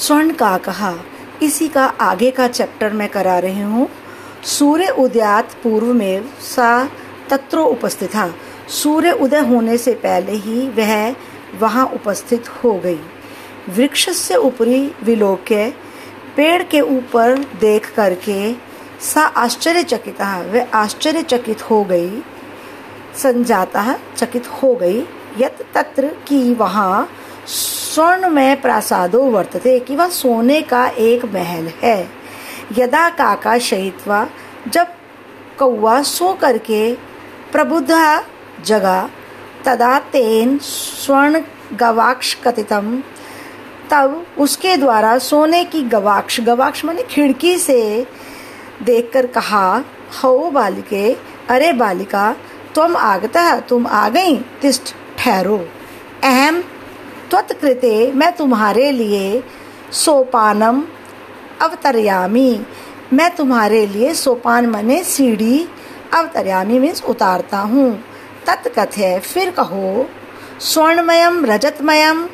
स्वर्ण का कहा, इसी का आगे का चैप्टर मैं करा रही हूँ। सूर्य उदयात पूर्व में सा तत्रो उपस्थित था। सूर्य उदय होने से पहले ही वह वहाँ उपस्थित हो गई। वृक्ष से ऊपरी विलोक्य पेड़ के ऊपर देख करके सा आश्चर्यचकित वह आश्चर्यचकित हो गई, संजाता चकित हो गई, यत तत्र की वहाँ स्वर्ण में प्रासादो वर्तते कि वह सोने का एक महल है। यदा काका शहीदवा जब कौआ सो करके प्रबुद्धा जगा, तदा तेन स्वर्ण गवाक्ष कथितम। तब उसके द्वारा सोने की गवाक्ष गवाक्ष माने खिड़की से देखकर कहा हो बालिके, अरे बालिका, तुम आगता, तुम आ गई, तिष्ठ ठहरो। अहम त्वत्कृते मैं तुम्हारे लिए सोपानम अवतरयामी। मैं तुम्हारे लिए सोपान मने सीढ़ी अवतरयामी मीन्स उतारता हूँ। तत्कथय, फिर कहो, स्वर्णमयम, रजतमयम,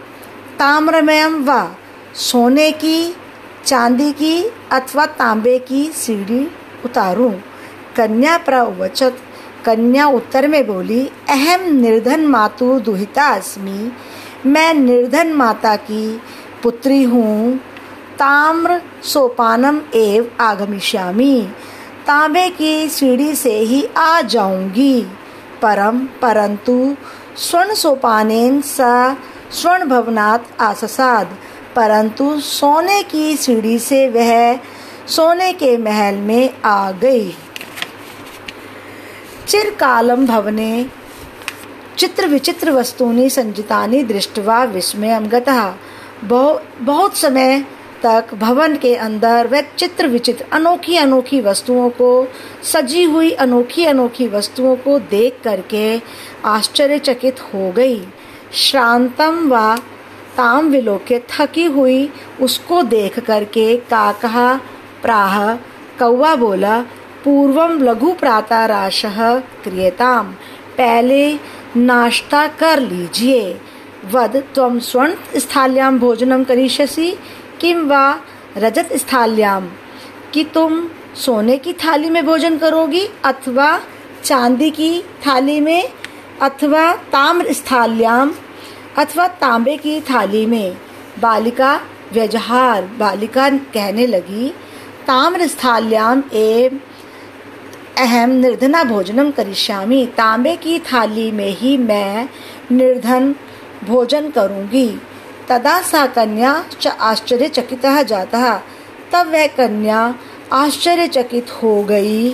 ताम्रमयम व सोने की, चांदी की अथवा तांबे की सीढ़ी उतारूं। कन्या प्रवचत, कन्या उत्तर में बोली, अहम निर्धन मातु दुहिता अस्मि मैं निर्धन माता की पुत्री हूँ। ताम्र सोपानम एव आगमिष्यामी। तांबे की सीढ़ी से ही आ जाऊँगी। परम, परंतु स्वर्ण सोपानेन सा स्वर्ण भवनात् आससाद। परंतु सोने की सीढ़ी से वह सोने के महल में आ गई। चिरकालम भवने चित्र विचित्र वस्तुनि संजितानि दृष्टवा विस्मयम गतः। बहुत समय तक भवन के अंदर वह चित्र विचित्र अनोखी अनोखी वस्तुओं को, सजी हुई अनोखी अनोखी वस्तुओं को देख करके आश्चर्यचकित हो गई। श्रांतम व ताम विलोके थकी हुई उसको देख करके काकहा, प्राह, कौवा बोला पूर्वम लघु प्रातराश क्रियताम। पहले नाश्ता कर लीजिए। वद तम स्वर्ण स्थाल्याम भोजनम करिष्यसि। किम वा, रजत स्थाल्याम कि तुम सोने की थाली में भोजन करोगी, अथवा चांदी की थाली में, अथवा ताम्र स्थाल्याम अथवा तांबे की थाली में। बालिका व्यजहार, बालिका कहने लगी, ताम्र स्थाल्याम एवं अहम निर्धना भोजनम करिष्यामी। तांबे की थाली में ही मैं निर्धन भोजन करूँगी। तदा सा कन्या च आश्चर्यचकित जाता। तब वह कन्या आश्चर्यचकित हो गई।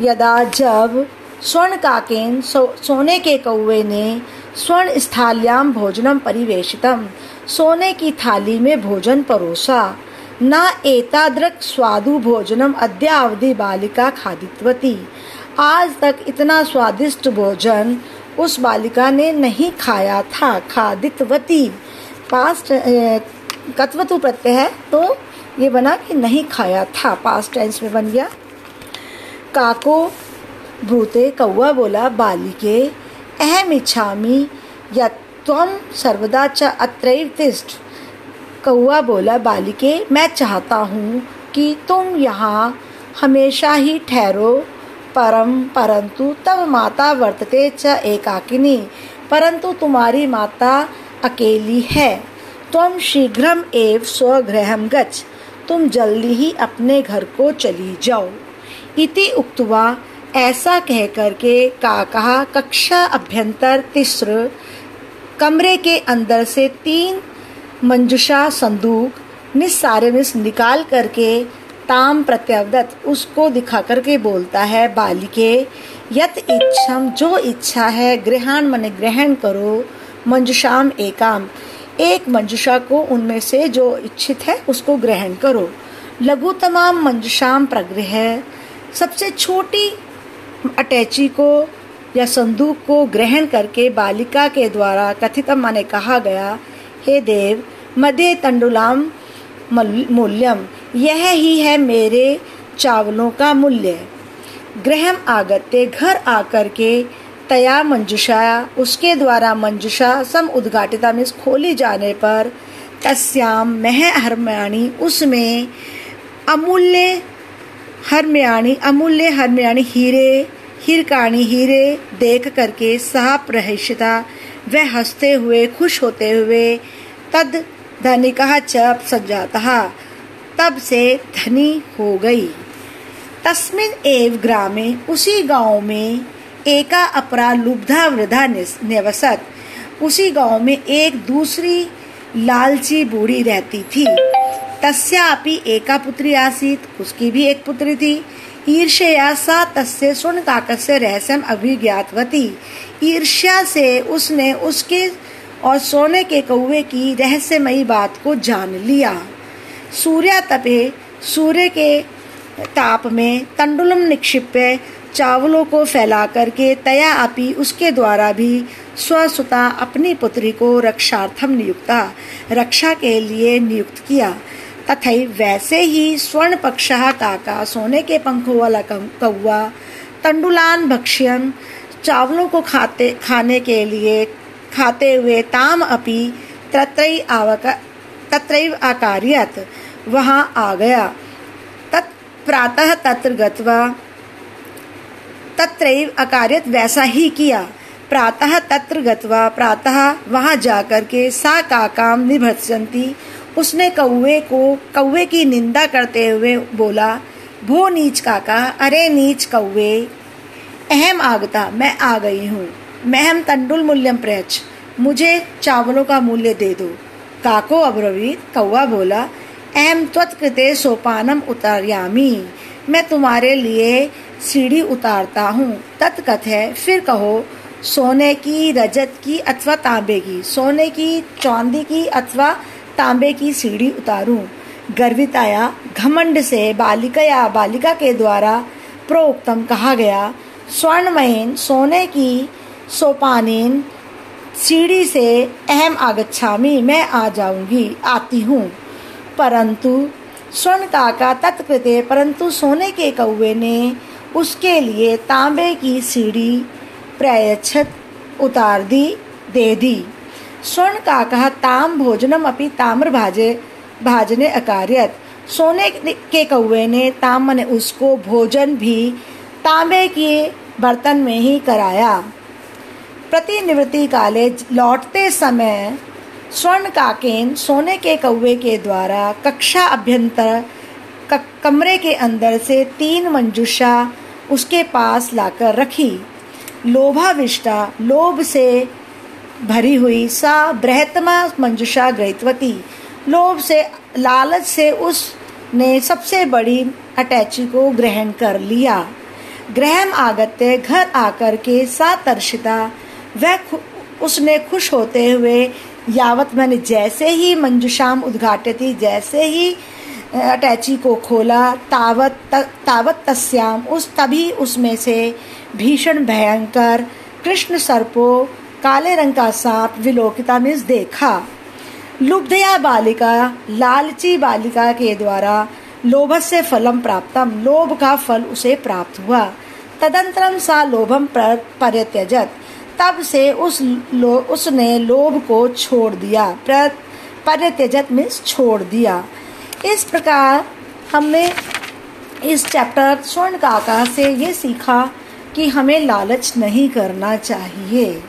यदा जब स्वर्ण काकेन सो, सोने के कौवे ने स्वर्ण स्थाल्याम भोजनम परिवेशितम सोने की थाली में भोजन परोसा। न एतादृक स्वादु भोजनम अद्यावधि बालिका खादित्वती। आज तक इतना स्वादिष्ट भोजन उस बालिका ने नहीं खाया था, खादित्वती। पास्ट कत्वतु प्रत्यय है तो ये बना कि नहीं खाया था। पास्ट टेंस में बन गया। काको भूते कौआ बोला, बालिके अहम इच्छामी या त्वम सर्वदा च अत्रैव तिष्ठ। कौआ बोला, बालिके, मैं चाहता हूँ कि तुम यहाँ हमेशा ही ठहरो। परम, परंतु तब माता वर्तते च एकाकिनी, परंतु तुम्हारी माता अकेली है। तुम शीघ्रम एव स्वगृह गच तुम जल्दी ही अपने घर को चली जाओ। इति उक्तवा ऐसा कह करके का कहा कक्षा अभ्यंतर तिस्र, कमरे के अंदर से तीन मंजुषा, संदूक निस्सारे मिस निकाल करके ताम प्रत्यवदत उसको दिखा करके बोलता है, बालिके, यत इच्छम, जो इच्छा है, ग्रहण मन ग्रहण करो, मंजुषाम एकाम। एक मंजुषा को उनमें से जो इच्छित है, उसको ग्रहण करो। लघु तमाम मंजुषाम प्रग्रह सबसे छोटी अटैची को या संदूक को ग्रहण करके बालिका के द्वारा कथित माने कहा गया हे देव, मदे तंडुलाम मूल्यम। यह ही है मेरे चावलों का मूल्य। ग्रहम आगत्य घर आकर के तया मंजुषा, उसके द्वारा मंजुषा सम उद्घाटिता में खोली जाने पर तस्याम मह हरमयाणी, उसमें अमूल्य हरमयाणी अमूल्य हरमयाणी हीरे, हिरकाणी हीरे देख करके सह प्रहिष्यता वह हँसते हुए, खुश होते हुए, तद धनिका चप सज्जाता। तब से धनी हो गई। तस्मिन एव ग्रामे, उसी गाँव में एका अपरा लुब्धा वृद्धा निवसत उसी गाँव में एक दूसरी लालची बूढ़ी रहती थी। तस्यापि एका पुत्री आसीत, उसकी भी एक पुत्री थी। ईर्ष्या सा तस्य सुन काकस्य रहस्यम अभिज्ञातवती। ईर्ष्या से उसने उसके और सोने के कौवे की रहस्यमयी बात को जान लिया। सूर्या तपे, सूर्य के ताप में तंडुलम निक्षिप्य चावलों को फैला करके तया अपी उसके द्वारा भी स्वसुता अपनी पुत्री को रक्षार्थम नियुक्ता, रक्षा के लिए नियुक्त किया। तथा वैसे ही स्वर्ण पक्ष काका सोने के पंखों वाला कौआ तंडुलान भक्ष्यम चावलों को खाते, खाने के लिए खाते हुए ताम अपी तत्रई आवका तत्रैव आकार्यत वहाँ आ गया। तत् प्रातः तत्र गत्वा तत्रैव अकार्यत वैसा ही किया। प्रातः तत्र गत्वा प्रातः वहाँ जाकर के सा काकाम निभत्संती उसने कौवे को, कौवे की निंदा करते हुए बोला, भो नीच काका, अरे नीच कौवे। अहम आगता, मैं आ गई हूँ। महम तंडुल मूल्यम प्रच मुझे चावलों का मूल्य दे दो। काको अब्रवीत कौवा बोला एम त्वत्कृते सोपानम उतारयामी। मैं तुम्हारे लिए सीढ़ी उतारता हूँ। तत्कथ है, फिर कहो, सोने की रजत की अथवा तांबे की, सोने की चांदी की अथवा तांबे की सीढ़ी उतारूं। गर्वित आया घमंड से बालिका या बालिका के द्वारा प्रोक्तम कहा गया, स्वर्णमयन सोने की सोपानीन सीढ़ी से अहम आगच्छामी, मैं आ जाऊँगी, आती हूँ। परंतु स्वर्ण काका तत्कृते परंतु सोने के कौवे ने उसके लिए तांबे की सीढ़ी प्रयच्छत उतार दी, दे दी। स्वर्ण काका ताम भोजनम अपनी ताम्र भाजे भाजने अकार्यत। सोने के कौवे ने ताम ने उसको भोजन भी तांबे के बर्तन में ही कराया। प्रतिनिवृत्ति काले लौटते समय स्वर्ण काकेन सोने के कौवे के द्वारा कक्षा अभ्यंतर कमरे के अंदर से तीन मंजुषा उसके पास लाकर रखी। लोभाविष्टा लोभ से भरी हुई सा बृहतमा मंजुषा ग्रहितवती लोभ से लालच से उसने सबसे बड़ी अटैची को ग्रहण कर लिया। ग्रहण आगत्य घर आकर के सा तर्शिता वह उसने खुश होते हुए यावत मैंने जैसे ही मंजुषाम उद्घाटित जैसे ही अटैची को खोला तावत त, तावत तस्याम उस तभी उसमें से भीषण भयंकर कृष्ण सर्पो काले रंग का सांप विलोकिता में देखा। लुब्धया बालिका लालची बालिका के द्वारा लोभ से फलम प्राप्तम लोभ का फल उसे प्राप्त हुआ। तदंतरम सा लोभम परित्यजत तब से उस लो, उसने लोभ को छोड़ दिया परित्यजत मीन्स छोड़ दिया। इस प्रकार हमने इस चैप्टर स्वर्ण काका से ये सीखा कि हमें लालच नहीं करना चाहिए।